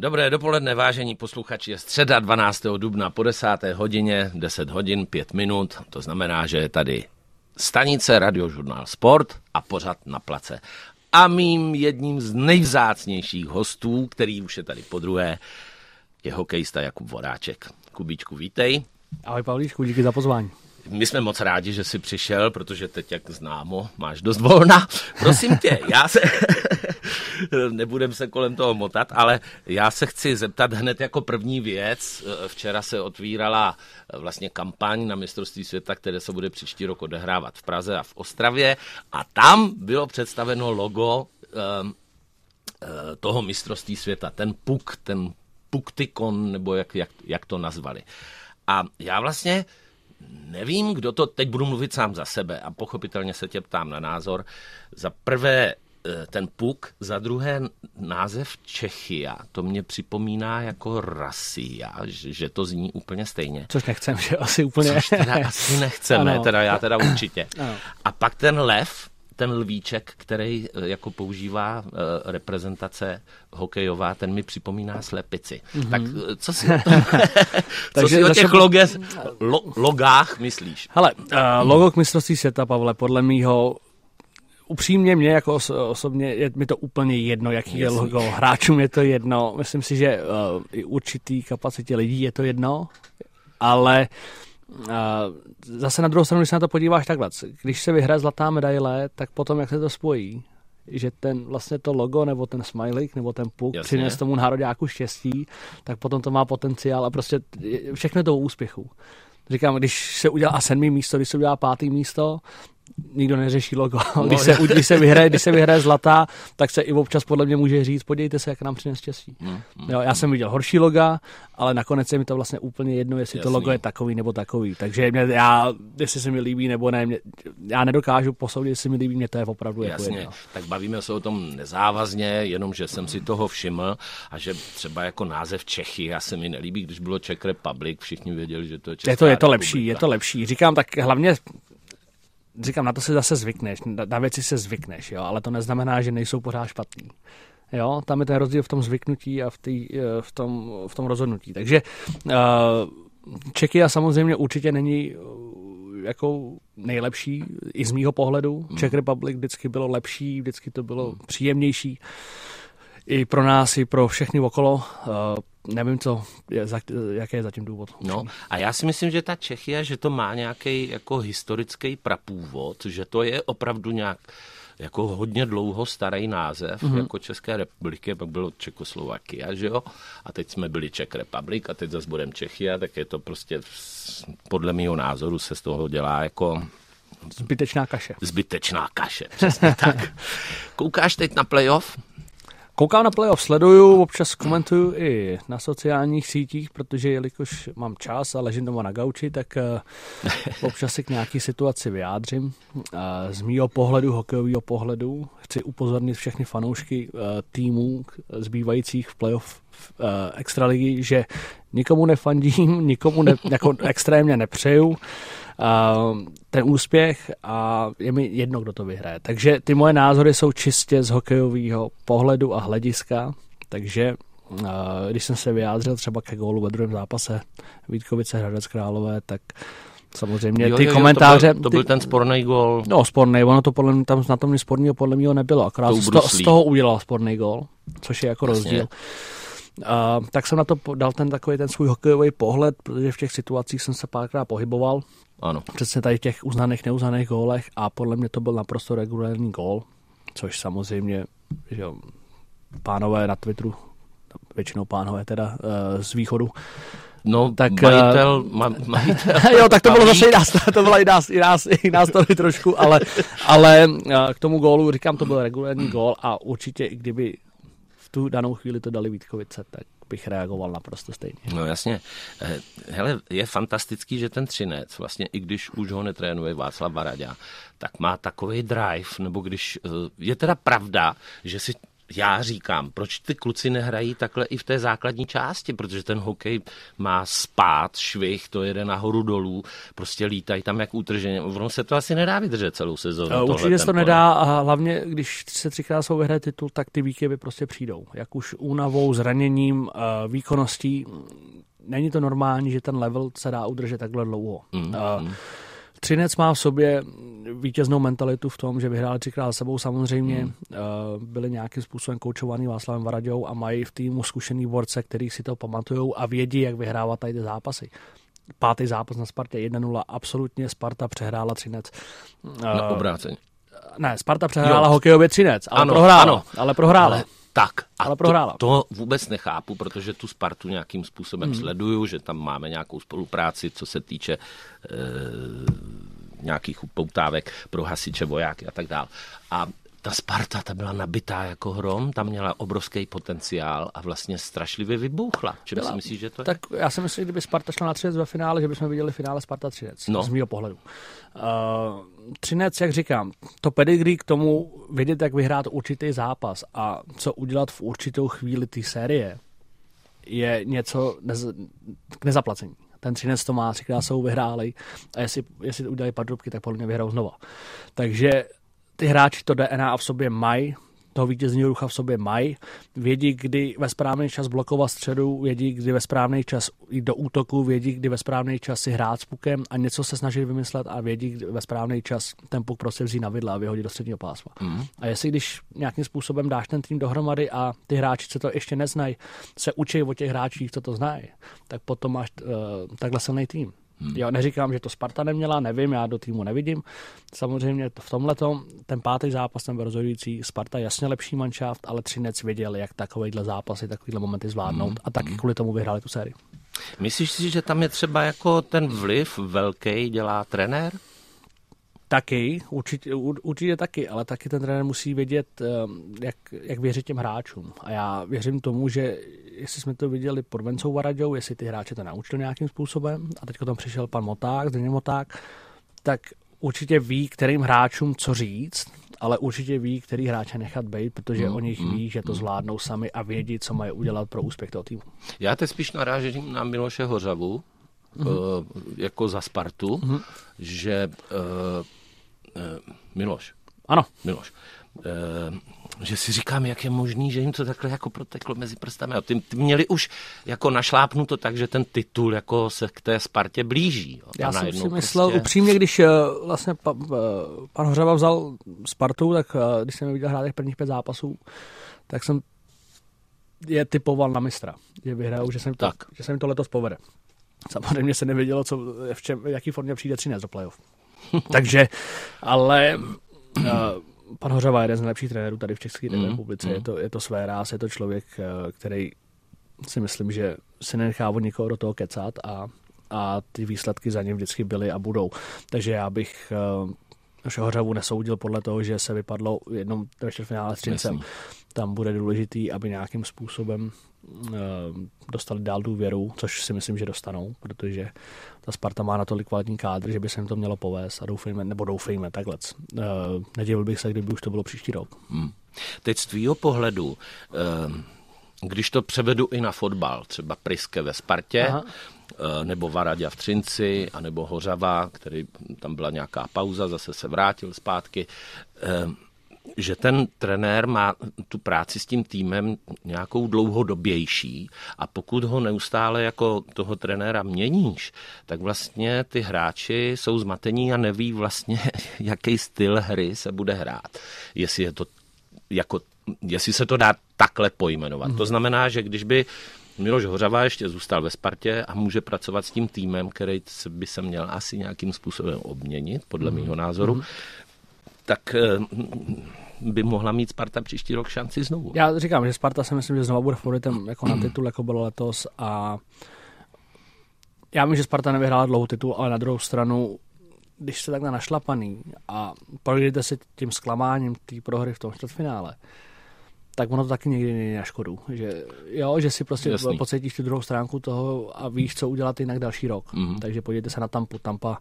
Dobré dopoledne, vážení posluchači. Je středa 12. dubna po 10. hodině, 10 hodin, 5 minut. To znamená, že je tady stanice Radiožurnál Sport a pořad na place. A mým jedním z nejvzácnějších hostů, který už je tady po druhé, je hokejista Jakub Voráček. Kubíčku, vítej. Ahoj Pavlíčku, díky za pozvání. My jsme moc rádi, že jsi přišel, protože teď, jak známo, máš dost volna. Prosím tě, já se... Nebudem se kolem toho motat, ale já se chci zeptat hned jako první věc. Včera se otvírala vlastně kampaň na mistrovství světa, které se bude příští rok odehrávat v Praze a v Ostravě a tam bylo představeno logo um, toho mistrovství světa, ten puk, ten puktikon, nebo jak, jak, jak to nazvali. A já vlastně nevím, kdo to, teď budu mluvit sám za sebe a pochopitelně se tě ptám na názor. Za prvé eh, ten puk, za druhé název Čechia, to mě připomíná jako Rasia, že to zní úplně stejně. Což nechcem, že asi úplně. Což teda asi nechceme, ano. teda já teda určitě. Ano. A pak ten lev, ten lvíček, který eh, jako používá uh, reprezentace hokejová, ten mi připomíná slepici. Mm-hmm. Tak eh, co si o, tom, co si o těch loge, lo, logách myslíš? Hele, uh, logo k mistrovství světa, Pavle, podle mýho upřímně mě jako oso- osobně je mi to úplně jedno, jaký Jasný. je logo. Hráčům je to jedno. Myslím si, že uh, i určitý kapacitě lidí je to jedno, ale uh, zase na druhou stranu, když se na to podíváš takhle, když se vyhraje zlatá medaile, tak potom jak se to spojí, že ten vlastně to logo nebo ten smiley nebo ten puk přines tomu nároďáku štěstí, tak potom to má potenciál a prostě všechno to úspěchu. Říkám, když se udělá sedmý místo, když se udělá pátý místo, nikdo neřeší logo. No, když, se, když, se vyhraje, když se vyhraje zlatá, tak se i občas podle mě může říct, podívejte se, jak nám přines štěstí. Mm, mm, jo, já jsem viděl horší loga, ale nakonec je mi to vlastně úplně jedno, jestli Jasný. to logo je takový nebo takový. Takže mě, já, jestli se mi líbí nebo ne, mě, já nedokážu posoudit, jestli mi líbí, mě to je opravdu jako Jasně, jako jedno. tak bavíme se o tom nezávazně, jenom že jsem si toho všiml a že třeba jako název Čechy, já se mi nelíbí, když bylo Czech Republic, všichni věděli, že to je Česká Je to, je to lepší, je to lepší. Říkám, tak hlavně říkám, na to si zase zvykneš, na věci se zvykneš, jo, ale to neznamená, že nejsou pořád špatný. Jo, tam je ten rozdíl v tom zvyknutí a v, tý, eh, v, tom, v tom rozhodnutí. Takže uh, Čekia samozřejmě určitě není uh, jako nejlepší i z mýho pohledu. Hmm. Czech Republic vždycky bylo lepší, vždycky to bylo hmm. příjemnější. I pro nás, i pro všechny okolo. Nevím, co, je, jaký je zatím důvod. No a já si myslím, že ta Čechia, že to má nějaký jako historický prapůvod, že to je opravdu nějak jako hodně dlouho starý název, mm-hmm. jako České republiky, pak bylo Čekoslovakia, že jo? A teď jsme byli Czech Republic a teď zase budeme Čechia, tak je to prostě podle mého názoru se z toho dělá jako Zbytečná kaše. Zbytečná kaše, přesně tak. Koukáš teď na playoff? Koukám na playoff, sleduju, občas komentuju i na sociálních sítích, protože jelikož mám čas a ležím doma na gauči, tak uh, občas si k nějaký situaci vyjádřím. Uh, z mýho pohledu, hokejového pohledu, chci upozornit všechny fanoušky uh, týmů zbývajících v playoff extraligy, že nikomu nefandím, nikomu ne, jako extrémně nepřeju ten úspěch a je mi jedno, kdo to vyhraje. Takže ty moje názory jsou čistě z hokejového pohledu a hlediska, takže když jsem se vyjádřil třeba ke gólu ve druhém zápase Vítkovice Hradec Králové, tak samozřejmě jo, ty jo, komentáře... Jo, to, byl, to byl ten sporný gól. No, sporný, ono to podle mě, tam na tom nic sporného podle mě nebylo, akorát z, to, z toho udělal sporný gól, což je jako Jasně. rozdíl. Uh, tak jsem na to dal ten takový ten svůj hokejový pohled, protože v těch situacích jsem se párkrát pohyboval ano. Přesně tady v těch uznaných, neuznaných gólech a podle mě to byl naprosto regulární gól, což samozřejmě, že pánové na Twitteru, většinou pánové teda eh, z východu, No, tak, majitel, ma, majitel. jo, tak to bylo zase jiná, to byla jiná, jiná, jiná story trošku, ale, ale eh, k tomu gólu, říkám, to byl regulární gól a určitě i kdyby tu danou chvíli to dali Vítkovice, tak bych reagoval naprosto stejně. No jasně. Eh, hele, je fantastický, že ten Třinec, vlastně i když už ho netrénuje Václav Baraďa, tak má takový drive, nebo když, eh, je teda pravda, že si já říkám, proč ty kluci nehrají takhle i v té základní části, protože ten hokej má spát, švih, to jede nahoru dolů, prostě lítají tam jak utrženě. Ono se to asi nedá vydržet celou sezónu. Určitě se to nedá a hlavně, když se třikrát jsou vyhraje titul, tak ty výkyvy prostě přijdou. Jak už únavou, zraněním, výkonností, není to normální, že ten level se dá udržet takhle dlouho. Mm, mm. Třinec má v sobě vítěznou mentalitu v tom, že vyhráli třikrát sebou samozřejmě, hmm. byli nějakým způsobem koučovaný Václavem Varaďou a mají v týmu zkušený borce, který si to pamatují a vědí, jak vyhrávat tady ty zápasy. Pátý zápas na Spartě 1-0, absolutně Sparta přehrála Třinec. Na obráceně. Ne, Sparta přehrála jo. hokejově Třinec, ale ano, prohrála. Ano. Ale prohrála. Ale tak, a ale prohrála. To, to vůbec nechápu, protože tu Spartu nějakým způsobem hmm. sleduju, že tam máme nějakou spolupráci, co se týče e, nějakých upoutávek pro hasiče, vojáky a tak dále. A ta Sparta, ta byla nabitá jako hrom, tam měla obrovský potenciál a vlastně strašlivě vybuchla. Čím byla, si myslíš, že to je? Tak já si myslím, že kdyby Sparta šla na Třinec ve finále, že bychom viděli finále Sparta Třinec, no. z mého pohledu. Uh, Třinec, jak říkám, to pedigree k tomu vědět, jak vyhrát určitý zápas a co udělat v určitou chvíli té série, je něco nez, k nezaplacení. Ten Třinec to má, třikrát jsou vyhráli a jestli, jestli udělají padrubky, tak podle mě vyhrajou znova. Takže ty hráči to DNA v sobě mají, toho vítězního rucha v sobě mají, vědí, kdy ve správný čas blokovat středu, vědí, kdy ve správný čas jít do útoku, vědí, kdy ve správný čas si hrát s pukem a něco se snaží vymyslet a vědí, kdy ve správný čas ten puk prostě vzít na vidla a vyhodit do středního pásma. Mm. A jestli když nějakým způsobem dáš ten tým dohromady a ty hráči, co to ještě neznají, se učí o těch hráčích, co to znají, tak potom máš uh, takhle silný tým. Hmm. Jo, neříkám, že to Sparta neměla, nevím, já do týmu nevidím. Samozřejmě v tomhle ten pátý zápas, ten rozhodující, Sparta jasně lepší manšaft, ale Třinec věděl, jak takovýhle zápasy, takovýhle momenty zvládnout hmm. a taky hmm. kvůli tomu vyhráli tu sérii. Myslíš si, že tam je třeba jako ten vliv velký dělá trenér? Taky, určitě, určitě taky, ale taky ten trenér musí vědět, ehm, jak, jak věřit těm hráčům. A já věřím tomu, že jestli jsme to viděli pod Vencou Varadou, jestli ty hráče to naučili nějakým způsobem, a teď tam přišel pan Moták, Zdeněk Moták, tak určitě ví, kterým hráčům co říct, ale určitě ví, který hráče nechat být, protože mm, o nich mm, ví, že to mm. zvládnou sami a vědí, co mají udělat pro úspěch toho týmu. Já teď spíš narážím na Miloše Hořavu, mm-hmm. jako za Spartu, mm-hmm. že uh, Miloš. Ano. Miloš. Uh, že si říkám, jak je možný, že jim to takhle jako proteklo mezi prstami. A ty, ty měli už jako našlápnuto tak, že ten titul jako se k té Spartě blíží. Jo. Já jsem si myslel prostě... upřímně, když uh, vlastně pa, uh, pan Hořava vzal Spartu, tak uh, když jsem viděl hrát těch prvních pět zápasů, tak jsem je typoval na mistra, že vyhrajou, že jsem to, tak. že se jim to letos povede. Samozřejmě se nevědělo, co, v, čem, v jaký formě přijde 13 do playoff. Takže, ale uh, pan Hořava je jeden z nejlepších trenérů tady v České mm, republice. Mm. Je, to, je to své ráz, je to člověk, eh, který si myslím, že se nenechá od někoho do toho kecat a, a ty výsledky za ním vždycky byly a budou. Takže já bych uh, našeho Hořavu nesoudil podle toho, že se vypadlo jednom ve čtvrtfinále s Třincem. Tam bude důležitý, aby nějakým způsobem dostali dál důvěru, což si myslím, že dostanou, protože ta Sparta má natolik kvalitní kádr, že by se jim to mělo povést a doufejme, nebo doufejme, takhle. Uh, nedivil bych se, kdyby už to bylo příští rok. Hmm. Teď z tvýho pohledu, uh, když to převedu i na fotbal, třeba Priske ve Spartě, Aha nebo Varadě v Třinci, anebo Hořava, který tam byla nějaká pauza, zase se vrátil zpátky že ten trenér má tu práci s tím týmem nějakou dlouhodobější a pokud ho neustále jako toho trenéra měníš, tak vlastně ty hráči jsou zmatení a neví vlastně, jaký styl hry se bude hrát. Jestli je to jako, jestli se to dá takhle pojmenovat. Mm. To znamená, že když by Miloš Hořava ještě zůstal ve Spartě a může pracovat s tím týmem, který by se měl asi nějakým způsobem obměnit, podle mm. mého názoru, mm tak eh, by mohla mít Sparta příští rok šanci znovu. Já říkám, že Sparta si myslím, že znovu bude favoritem jako na titul, jako bylo letos a já vím, že Sparta nevyhrála dlouho titul, ale na druhou stranu, když jste takhle našlapaný a projdete si tím zklamáním té prohry v tom čtvrtfinále, tak ono to taky někdy není na škodu. Že, jo, že si prostě Jasný. pocítíš tu druhou stránku toho a víš, co udělat jinak další rok. Mm-hmm. Takže podívejte se na Tampu. Tampa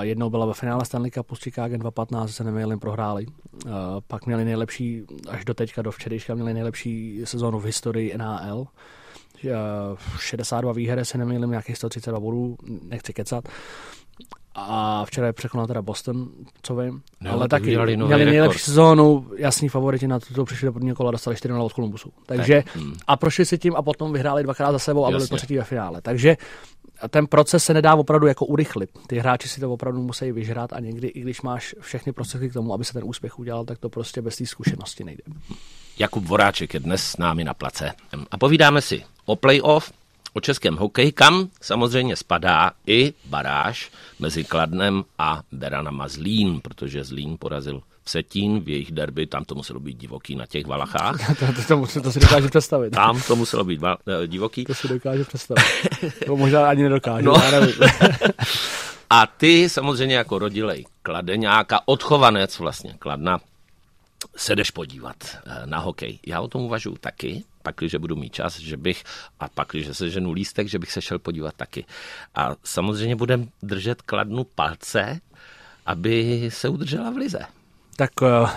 Jednou byla ve finále Stanley Cupu s Chicago 2.15, se nemýlím, prohráli. Pak měli nejlepší, až do teďka, do včerejška měli nejlepší sezónu v historii NHL. 62 výher, se nemýlím, nějakých 132 bodů, nechci kecat. A včera je překonal teda Boston, co vím. No, ale taky měli nejlepší rekord. sezónu, jasný favoriti na to přišli do prvního kola, dostali 4 od Kolumbusu. Takže hmm. a prošli si tím a potom vyhráli dvakrát za sebou a byli po třetí ve finále. Takže ten proces se nedá opravdu jako urychlit. Ty hráči si to opravdu musí vyžrát a někdy, i když máš všechny prostředky k tomu, aby se ten úspěch udělal, tak to prostě bez té zkušenosti nejde. Jakub Voráček je dnes s námi na place a povídáme si o playoff, o českém hokeji, kam samozřejmě spadá i baráž mezi Kladnem a Beranama Zlín, protože Zlín porazil Vsetín v jejich derby, tam to muselo být divoký na těch Valachách. to, to, to, to si dokáže představit. Tam to muselo být val, eh, divoký. To si dokáže představit. To možná ani nedokáže. No. a ty samozřejmě jako rodilej kladeňáka, odchovanec vlastně Kladna, se jdeš podívat eh, na hokej. Já o tom uvažuji taky, pak, když budu mít čas, že bych, a pak, když se ženu lístek, že bych se šel podívat taky. A samozřejmě budem držet kladnu palce, aby se udržela v lize. Tak eh,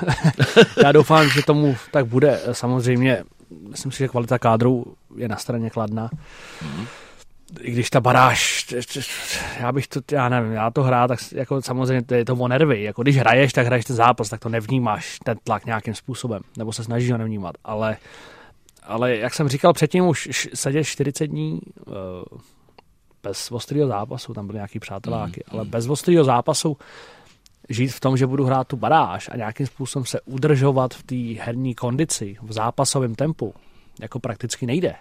já doufám, že tomu tak bude. Samozřejmě, myslím si, že kvalita kádru je na straně Kladna. Mm-hmm i když ta baráž, já bych to, já nevím, já to hrát, tak jako samozřejmě to je to o nervy, jako když hraješ, tak hraješ ten zápas, tak to nevnímáš, ten tlak nějakým způsobem, nebo se snažíš ho nevnímat, ale, ale jak jsem říkal předtím, už sedět 40 dní uh, bez ostrého zápasu, tam byly nějaký přáteláky, mm, ale bez ostrého zápasu žít v tom, že budu hrát tu baráž a nějakým způsobem se udržovat v té herní kondici, v zápasovém tempu, jako prakticky nejde.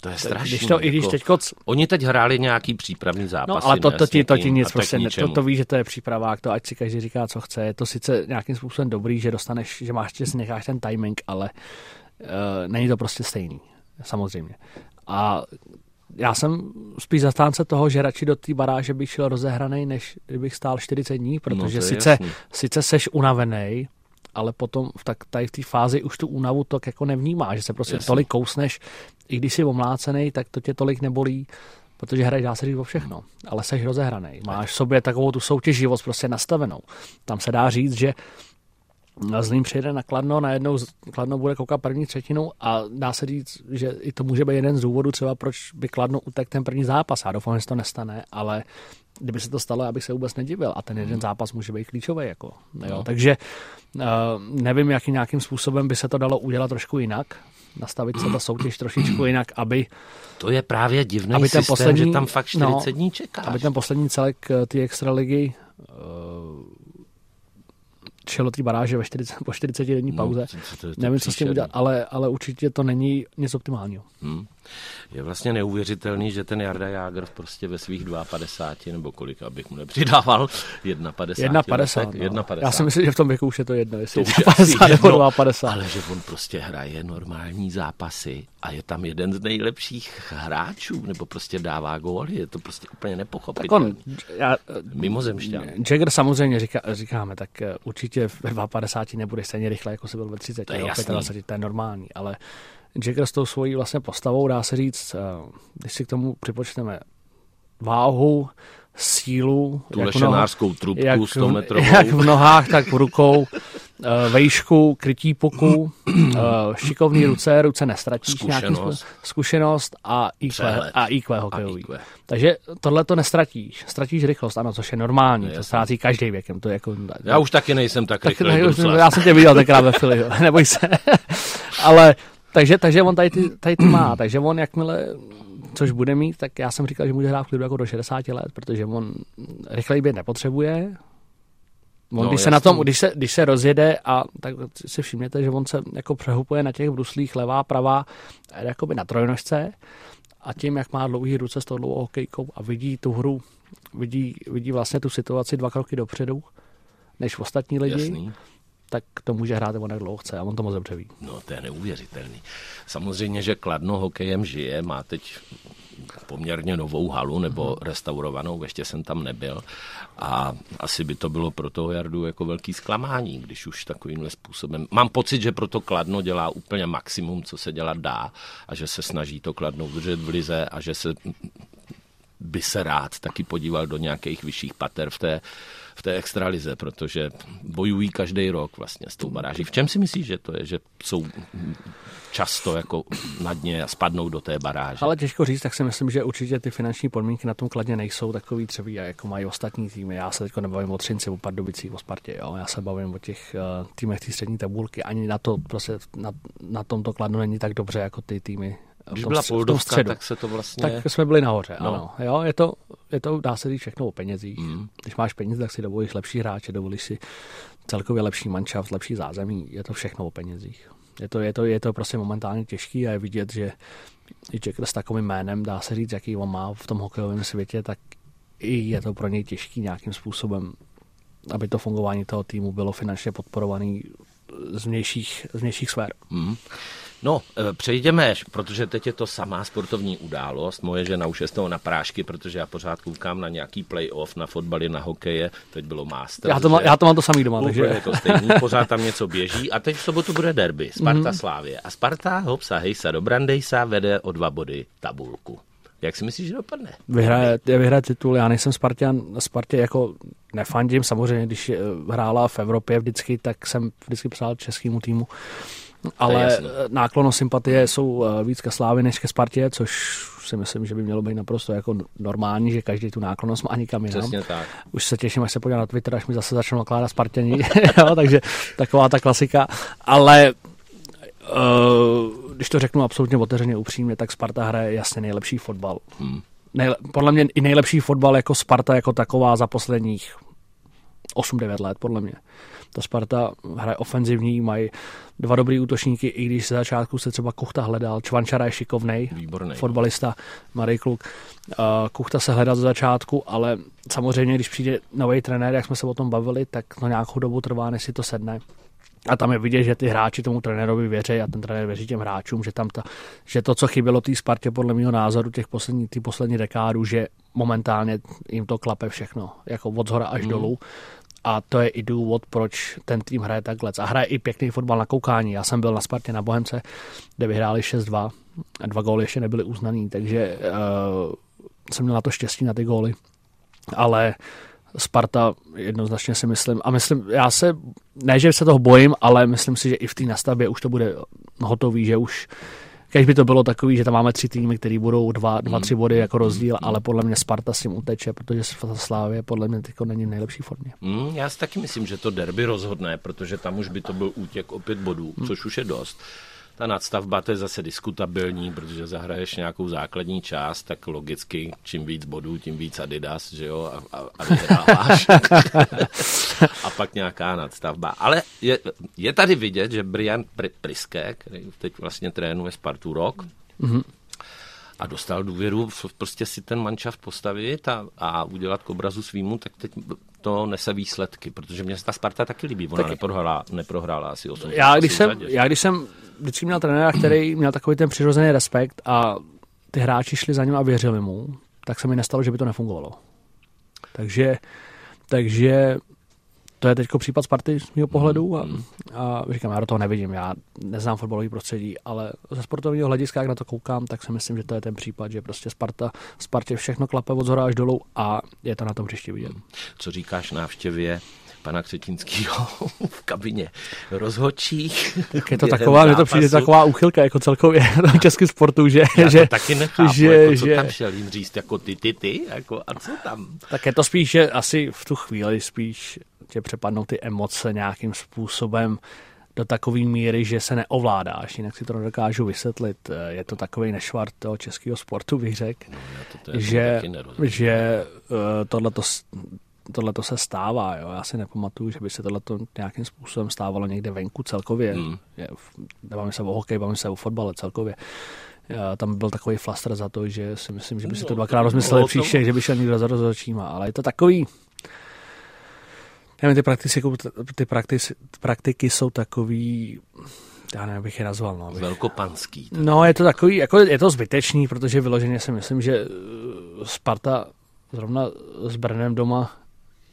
To je strašné. Když to, i když jako, teďko... Oni teď hráli nějaký přípravný zápas. No, ale to, to, ti, to ti nic prostě, ne, to, to ví, že to je přípravák, to ať si každý říká, co chce. Je to sice nějakým způsobem dobrý, že dostaneš, že máš, že si necháš ten timing, ale uh, není to prostě stejný, samozřejmě. A já jsem spíš zastánce toho, že radši do té baráže bych šel rozehraný, než kdybych stál 40 dní, protože no, sice, sice seš unavený, ale potom v tak, tady v té fázi už tu únavu to jako nevnímá, že se prostě Jasně. tolik kousneš, i když jsi omlácený, tak to tě tolik nebolí, protože hraješ dá se říct o všechno, ale seš rozehraný. Máš v sobě takovou tu soutěživost prostě nastavenou. Tam se dá říct, že Zlín přijede na Kladno, najednou Kladno bude koukat první třetinu a dá se říct, že i to může být jeden z důvodů třeba, proč by Kladno utek ten první zápas. Já doufám, že se to nestane, ale kdyby se to stalo, abych se vůbec nedivil. A ten jeden hmm. zápas může být klíčový. Jako, jo. No. Takže uh, nevím, jakým nějakým způsobem by se to dalo udělat trošku jinak, nastavit se ta soutěž trošičku jinak, aby... To je právě divný aby ten systém, poslední, že tam fakt 40 no, dní čeká. Aby ten poslední celek eh, té extraligy uh, šel do té baráže ve 40, po 40 denní no, pauze. No, to, to, to Nevím, co s tím udělat, ale, ale určitě to není nic optimálního. Hmm. Je vlastně neuvěřitelný, že ten Jarda Jágr prostě ve svých 52 nebo kolik, abych mu nepřidával, 1,50. 1,50. No. Já si myslím, že v tom věku už je to jedno, jestli to 50 nebo 50. Ale že on prostě hraje normální zápasy a je tam jeden z nejlepších hráčů, nebo prostě dává góly, je to prostě úplně nepochopitelné. Mimozemšťan. Jagger samozřejmě říká, říkáme, tak eh, určitě ve 52 nebude stejně rychle, jako se byl ve 30. To je, jasný. 25, to je normální, ale Jagger s tou svojí vlastně postavou, dá se říct, eh, když si k tomu připočteme váhu, sílu. Tu lešenářskou trubku jak, 100 metrovou. Jak v nohách, tak v rukou. Eh, vejšku, krytí puku, eh, šikovný ruce, ruce nestratíš. Zkušenost. zkušenost a IQ, a IQ hokejový. A IQ. Takže tohle to nestratíš. Ztratíš rychlost, ano, což je normální. No, to ztrácí každý věkem. To je jako, já už taky nejsem tak, tak rychlý. Já jsem tě viděl tenkrát ve Fili, neboj se. Ale takže, takže on tady ty, tady ty má, takže on jakmile, což bude mít, tak já jsem říkal, že může hrát v klidu jako do 60 let, protože on rychlej běh nepotřebuje, On, no, když, se na tom, když, se, když se rozjede a tak si všimněte, že on se jako přehupuje na těch bruslích levá, pravá, jakoby na trojnožce a tím, jak má dlouhý ruce s tou dlouhou hokejkou a vidí tu hru, vidí, vidí vlastně tu situaci dva kroky dopředu, než ostatní lidi, Jasný tak to může hrát on jak dlouho chce a on to moc dobře ví. No to je neuvěřitelný. Samozřejmě, že Kladno hokejem žije, má teď poměrně novou halu nebo hmm. restaurovanou, ještě jsem tam nebyl a asi by to bylo pro toho Jardu jako velký zklamání, když už takovýmhle způsobem. Mám pocit, že proto Kladno dělá úplně maximum, co se dělat dá a že se snaží to Kladno udržet v lize a že se by se rád taky podíval do nějakých vyšších pater v té, v té extralize, protože bojují každý rok vlastně s tou baráží. V čem si myslíš, že to je, že jsou často jako na dně a spadnou do té baráže? Ale těžko říct, tak si myslím, že určitě ty finanční podmínky na tom kladně nejsou takový třeba, jako mají ostatní týmy. Já se teď nebavím o Třinci, o Pardubicích, o Spartě, jo? já se bavím o těch uh, týmech té střední tabulky. Ani na to prostě na, na tomto kladnu není tak dobře jako ty týmy když byla Poldovka, tak se to vlastně... Tak jsme byli nahoře, no. ano. Jo, je to, je to, dá se říct všechno o penězích. Mm. Když máš peníze, tak si dovolíš lepší hráče, dovolíš si celkově lepší manšaft, lepší zázemí. Je to všechno o penězích. Je to, je to, je to prostě momentálně těžký a je vidět, že i Jack s takovým jménem, dá se říct, jaký on má v tom hokejovém světě, tak i je to pro něj těžký nějakým způsobem, aby to fungování toho týmu bylo finančně podporovaný z vnějších, z vnějších sfér. Mm. No, e, přejdeme, protože teď je to samá sportovní událost. Moje žena už je z toho na prášky, protože já pořád koukám na nějaký playoff, na fotbaly, na hokeje. Teď bylo Master. Já to, má, já to mám to samý doma. Takže... je to stejný, pořád tam něco běží. A teď v sobotu bude derby. Sparta mm. Slávě. A Sparta, hopsa, hejsa do Brandejsa, vede o dva body tabulku. Jak si myslíš, že dopadne? Vyhraje, vyhraje titul, já nejsem Spartan, Spartě jako nefandím, samozřejmě, když hrála v Evropě vždycky, tak jsem vždycky přál českému týmu ale náklono sympatie jsou eh, víc ke Slávy než ke Spartě, což si myslím, že by mělo být naprosto jako normální, že každý tu náklonost má nikam jinam. Přesně tak. Už se těším, až se podívám na Twitter, až mi zase začnou nakládat Spartěni, jo, takže taková ta klasika. Ale uh, když to řeknu absolutně otevřeně upřímně, tak Sparta hraje jasně nejlepší fotbal. Hmm. Nejle, podle mě i nejlepší fotbal jako Sparta jako taková za posledních 8-9 let, podle mě. Ta Sparta hraje ofenzivní, mají dva dobrý útočníky, i když z začátku se třeba Kuchta hledal. Čvančara je šikovný, fotbalista, Marij Kluk. Kuchta se hledal z začátku, ale samozřejmě, když přijde nový trenér, jak jsme se o tom bavili, tak to nějakou dobu trvá, než si to sedne. A tam je vidět, že ty hráči tomu trenérovi věří a ten trenér věří těm hráčům, že, tam ta, že to, co chybělo té Spartě podle mého názoru těch poslední, tý poslední dekádu, že momentálně jim to klape všechno, jako od zhora až mm. dolů a to je i důvod, proč ten tým hraje takhle. A hraje i pěkný fotbal na koukání. Já jsem byl na Spartě na Bohemce, kde vyhráli 6-2 a dva góly ještě nebyly uznaný, takže uh, jsem měl na to štěstí na ty góly. Ale Sparta jednoznačně si myslím, a myslím, já se, ne, že se toho bojím, ale myslím si, že i v té nastavbě už to bude hotový, že už když by to bylo takový, že tam máme tři týmy, které budou dva, dva, tři body jako rozdíl, mm. ale podle mě Sparta s tím uteče, protože Slávě podle mě teďko není v nejlepší formě. Mm, já si taky myslím, že to derby rozhodne, protože tam už by to byl útěk o pět bodů, mm. což už je dost. Ta nadstavba to je zase diskutabilní, protože zahraješ nějakou základní část, tak logicky čím víc bodů, tím víc Adidas, že jo, a, a, a vyhráváš. a pak nějaká nadstavba. Ale je, je tady vidět, že Brian Priske, který teď vlastně trénuje Spartu rok, mm-hmm a dostal důvěru prostě si ten manšaft postavit a, a udělat k obrazu svýmu, tak teď to nese výsledky, protože mě se ta Sparta taky líbí, ona taky. neprohrála, neprohrála asi 8 já když, jsem, já když jsem vždycky měl trenéra, který měl takový ten přirozený respekt a ty hráči šli za ním a věřili mu, tak se mi nestalo, že by to nefungovalo. Takže, takže to je teď případ Sparty z mého pohledu a, mm. a říkám, já do toho nevidím, já neznám fotbalový prostředí, ale ze sportovního hlediska, jak na to koukám, tak si myslím, že to je ten případ, že prostě Sparta, Spartě všechno klape od zhora až dolů a je to na tom hřišti vidět. Mm. Co říkáš návštěvě pana Křetinského v kabině rozhodčích. Tak je to taková, je to přijde taková úchylka jako celkově do český sportu, že... Já že, taky nechápu, že, jako, co že, tam šel jim říct, jako ty, ty, ty, jako, a co tam? Tak je to spíš, že asi v tu chvíli spíš tě přepadnou ty emoce nějakým způsobem do takové míry, že se neovládáš, jinak si to nedokážu vysvětlit. Je to takový nešvart toho českého sportu, bych řekl, no, to že, že uh, tohleto, tohleto se stává. Jo. Já si nepamatuju, že by se tohleto nějakým způsobem stávalo někde venku celkově. Hmm. Bavím se o hokej, bavím se o fotbale celkově. Já, tam byl takový flaster za to, že si myslím, že by si to no, dvakrát rozmysleli příště, že by šel někdo za rozhodčíma, ale je to takový, nevím, ty praktiky, ty praktiky, praktiky jsou takový, já nevím, bych je nazval. No, bych... Velkopanský. Tak. No, je to takový, jako je to zbytečný, protože vyloženě si myslím, že eh, Sparta zrovna s Brnem doma,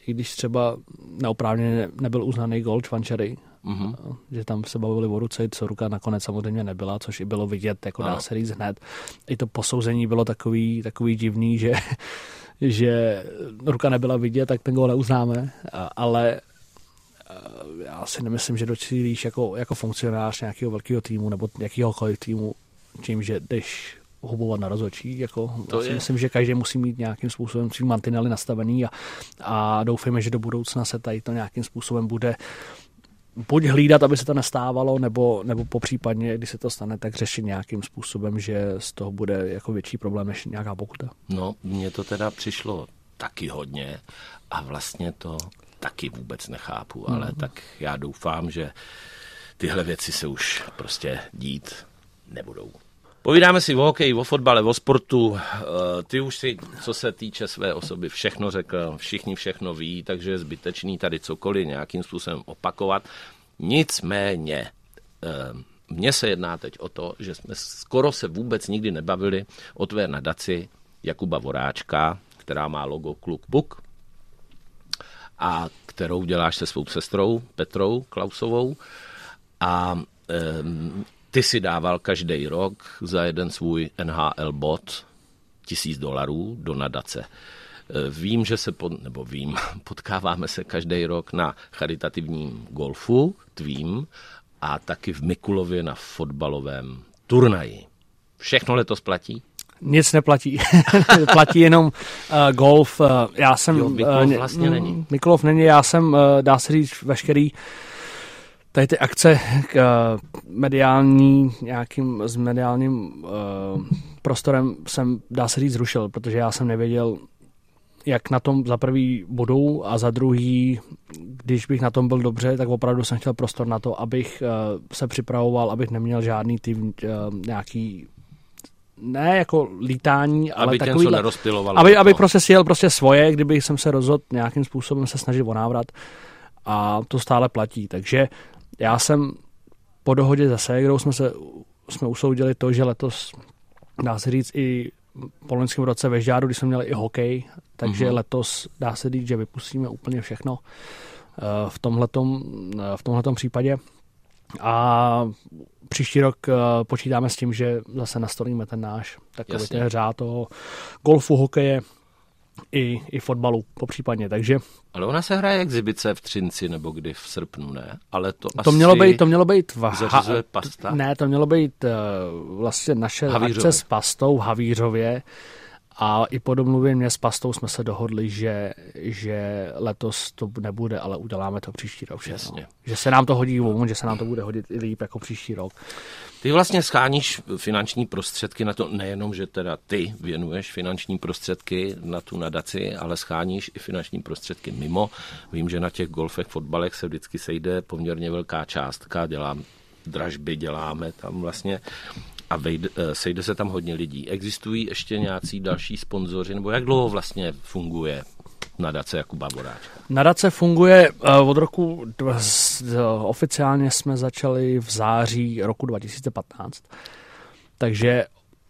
i když třeba neoprávněně nebyl uznaný gol Čvančery, mm-hmm. že tam se bavili o ruce, co ruka nakonec samozřejmě nebyla, což i bylo vidět, jako dá se říct hned. I to posouzení bylo takový, takový divný, že, že ruka nebyla vidět, tak ten gol neuznáme, ale já si nemyslím, že docílíš jako, jako funkcionář nějakého velkého týmu nebo jakýhokoliv týmu tím, že jdeš hubovat na rozhodčí. Jako, to si je. myslím, že každý musí mít nějakým způsobem svý mantinely nastavený a, a doufejme, že do budoucna se tady to nějakým způsobem bude buď hlídat, aby se to nestávalo, nebo, nebo po případně, když se to stane, tak řešit nějakým způsobem, že z toho bude jako větší problém než nějaká pokuta. No, mně to teda přišlo taky hodně a vlastně to taky vůbec nechápu, ale mm. tak já doufám, že tyhle věci se už prostě dít nebudou. Povídáme si o hokeji, o fotbale, o sportu. Eh, ty už si, co se týče své osoby, všechno řekl, všichni všechno ví, takže je zbytečný tady cokoliv nějakým způsobem opakovat. Nicméně, eh, mně se jedná teď o to, že jsme skoro se vůbec nikdy nebavili o tvé nadaci Jakuba Voráčka, která má logo Kluk Puk a kterou děláš se svou sestrou Petrou Klausovou. A ty si dával každý rok za jeden svůj NHL bot tisíc dolarů do nadace. E, vím, že se, pod, nebo vím, potkáváme se každý rok na charitativním golfu tvým a taky v Mikulově na fotbalovém turnaji. Všechno letos platí? Nic neplatí. platí jenom uh, golf. Uh, já jsem... Jo, Mikulov uh, vlastně není. Mikulov není, já jsem, uh, dá se říct, veškerý uh, tady ty akce k uh, mediální, nějakým s mediálním uh, prostorem jsem, dá se říct, zrušil, protože já jsem nevěděl, jak na tom za prvý budou a za druhý, když bych na tom byl dobře, tak opravdu jsem chtěl prostor na to, abych uh, se připravoval, abych neměl žádný tým, uh, nějaký ne jako lítání, aby ale takový, aby, aby prostě si jel prostě svoje, kdyby jsem se rozhodl nějakým způsobem se snažit o návrat. A to stále platí, takže já jsem po dohodě se Segrou jsme se jsme usoudili to, že letos dá se říct i po loňském roce ve Žáru, když jsme měli i hokej, takže mm-hmm. letos dá se říct, že vypustíme úplně všechno eh, v tomhletom, eh, v tomhletom případě. A příští rok eh, počítáme s tím, že zase nastolíme ten náš takový ten řád toho golfu, hokeje, i, i fotbalu popřípadně, takže... Ale ona se hraje exibice v Třinci nebo kdy v srpnu, ne? Ale to, to asi mělo být, to mělo být v ha- pasta? Ne, to mělo být uh, vlastně naše Havířově. akce s pastou v Havířově a i po domluvě mě s pastou jsme se dohodli, že, že letos to nebude, ale uděláme to příští rok. Jasně. Že se nám to hodí, že se nám to bude hodit i líp jako příští rok. Ty vlastně scháníš finanční prostředky na to, nejenom, že teda ty věnuješ finanční prostředky na tu nadaci, ale scháníš i finanční prostředky mimo. Vím, že na těch golfech, fotbalech se vždycky sejde poměrně velká částka, dělám dražby, děláme tam vlastně a vejde, eh, sejde se tam hodně lidí. Existují ještě nějací další sponzoři, nebo jak dlouho vlastně funguje nadace Jakuba Boráčka? Nadace funguje eh, od roku, oficiálně jsme začali v září roku 2015, takže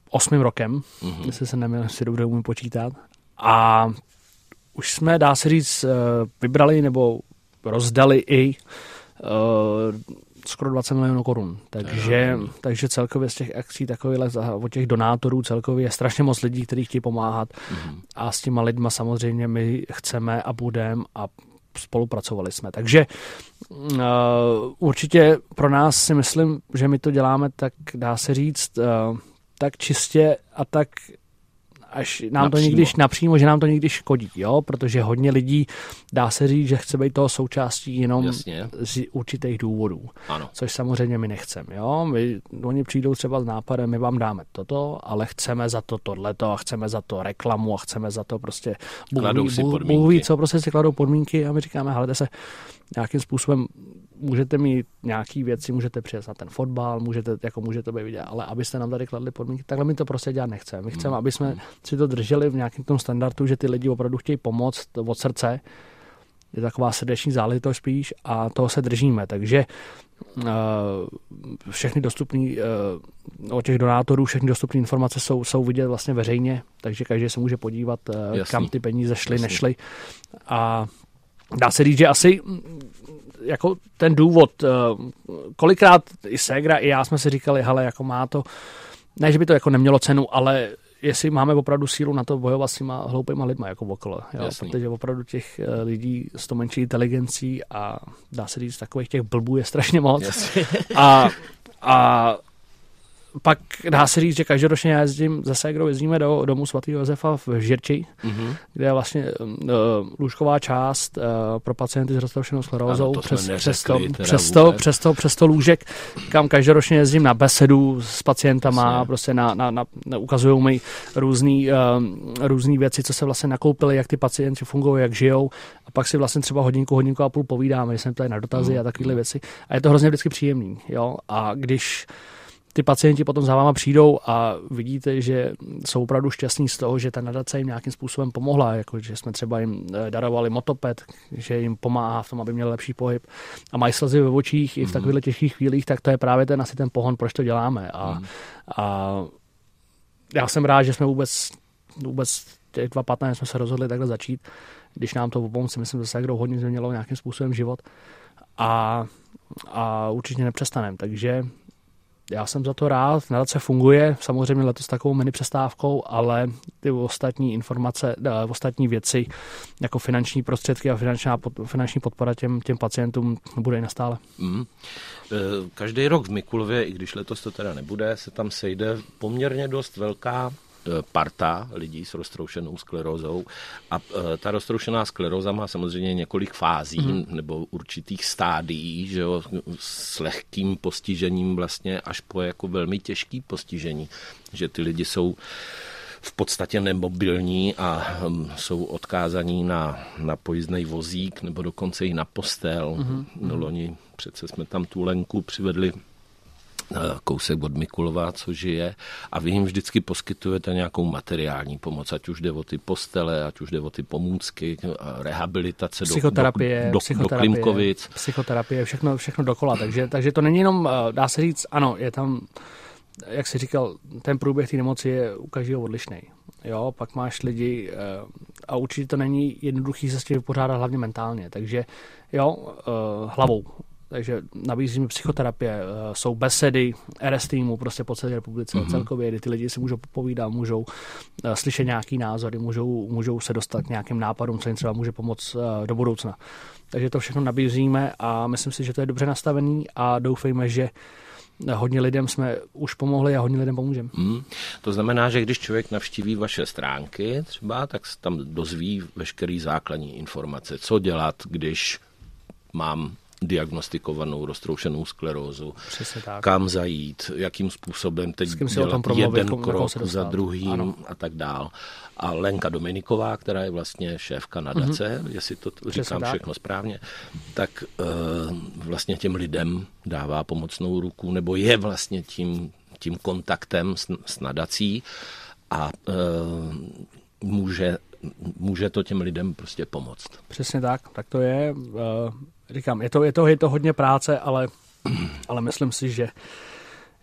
osmým rokem, mm-hmm. jestli se neměl, si dobře umím počítat. A už jsme, dá se říct, eh, vybrali nebo rozdali i skoro 20 milionů korun. Takže, takže celkově z těch akcí takových od těch donátorů celkově je strašně moc lidí, kteří chtějí pomáhat mm-hmm. a s těma lidma samozřejmě my chceme a budeme a spolupracovali jsme. Takže uh, určitě pro nás si myslím, že my to děláme tak, dá se říct, uh, tak čistě a tak až nám napřímo. to někdy napřímo, že nám to někdy škodí, jo, protože hodně lidí dá se říct, že chce být toho součástí jenom Jasně. z určitých důvodů. Ano. Což samozřejmě my nechceme, jo. My, oni přijdou třeba s nápadem, my vám dáme toto, ale chceme za to tohleto a chceme za to reklamu a chceme za to prostě Bůh ví, co prostě si kladou podmínky a my říkáme, hele, se nějakým způsobem můžete mít nějaký věci, můžete přijet na ten fotbal, můžete, jako můžete být vidět, ale abyste nám tady kladli podmínky, takhle my to prostě dělat nechceme. My chceme, mm. aby jsme si to drželi v nějakém tom standardu, že ty lidi opravdu chtějí pomoct od srdce. Je taková srdeční záležitost spíš a toho se držíme. Takže uh, všechny dostupné uh, o těch donátorů, všechny dostupné informace jsou, jsou vidět vlastně veřejně, takže každý se může podívat, uh, kam ty peníze šly, Jasný. nešly. A dá se říct, že asi jako ten důvod, eh, kolikrát i Segra, i já jsme si říkali, hele, jako má to, ne, že by to jako nemělo cenu, ale jestli máme opravdu sílu na to bojovat s těma hloupýma lidma jako okolo. Jo? Protože opravdu těch eh, lidí s tou menší inteligencí a dá se říct, takových těch blbů je strašně moc. A, a pak dá se říct, že každoročně já jezdím za Ségrou, jezdíme do domu svatého Josefa v Žirči, mm-hmm. kde je vlastně uh, lůžková část uh, pro pacienty s roztroušenou sklerózou. Přes, přes, to, přes, to, přes, to, přes to lůžek, kam každoročně jezdím na besedu s pacientama, vlastně. prostě na, na, na, na ukazují mi různý, uh, různý věci, co se vlastně nakoupili, jak ty pacienti fungují, jak žijou a pak si vlastně třeba hodinku, hodinku a půl povídáme, jsem tady na dotazy mm. a takovéhle věci. A je to hrozně vždycky příjemný. Jo? A když ty pacienti potom za váma přijdou a vidíte, že jsou opravdu šťastní z toho, že ta nadace jim nějakým způsobem pomohla, jako že jsme třeba jim eh, darovali motoped, že jim pomáhá v tom, aby měli lepší pohyb a mají slzy ve očích mm-hmm. i v mhm. takových těžkých chvílích, tak to je právě ten asi ten pohon, proč to děláme. A, mm. a já jsem rád, že jsme vůbec, vůbec těch 2015 jsme se rozhodli takhle začít, když nám to pomůže, myslím, že se kdo hodně změnilo nějakým způsobem život a, a určitě nepřestaneme. Takže já jsem za to rád, nadace funguje, samozřejmě letos takovou mini přestávkou, ale ty ostatní informace, eh, ostatní věci, jako finanční prostředky a finanční, finanční podpora těm, těm pacientům bude i nastále. Mm. Každý rok v Mikulově, i když letos to teda nebude, se tam sejde poměrně dost velká parta lidí s roztroušenou sklerózou. A eh, ta roztroušená skleróza má samozřejmě několik fází mm. nebo určitých stádií, že jo, s lehkým postižením vlastně až po jako velmi těžký postižení, že ty lidi jsou v podstatě nemobilní a um, jsou odkázaní na, na pojízdný vozík nebo dokonce i na postel. Mm-hmm. No, loni přece jsme tam tu lenku přivedli kousek od Mikulova, co žije a vy jim vždycky poskytujete nějakou materiální pomoc, ať už jde o ty postele, ať už jde o ty pomůcky, rehabilitace psychoterapie, do, do, psychoterapie, do Klimkovic. Psychoterapie, všechno, všechno dokola, takže, takže to není jenom, eh, dá se říct, ano, je tam, jak jsi říkal, ten průběh té nemoci je u každého odlišný. Jo, pak máš lidi eh, a určitě to není jednoduchý se s tím vypořádat hlavně mentálně, takže jo, eh, hlavou takže nabízíme psychoterapie, eh, jsou besedy RS týmu prostě po celé republice mm-hmm. celkově, kdy ty lidi si můžou povídat, můžou eh, slyšet nějaký názory, můžou, můžou se dostat k nějakým nápadům, co jim třeba může pomoct eh, do budoucna. Takže to všechno nabízíme a myslím si, že to je dobře nastavený a doufejme, že hodně lidem jsme už pomohli a hodně lidem pomůžeme. Mm. To znamená, že když člověk navštíví vaše stránky třeba, tak se tam dozví veškerý základní informace, co dělat, když mám diagnostikovanou roztroušenou sklerózu, kam zajít, jakým způsobem teď dělat jeden krok za druhým ano. a tak dál. A Lenka Dominiková, která je vlastně šéfka nadace, mm-hmm. jestli to Přesně říkám tak. všechno správně, tak uh, vlastně těm lidem dává pomocnou ruku, nebo je vlastně tím, tím kontaktem s, s nadací a uh, může může to těm lidem prostě pomoct. Přesně tak, tak to je. Říkám, je to, je to, je to hodně práce, ale, ale myslím si, že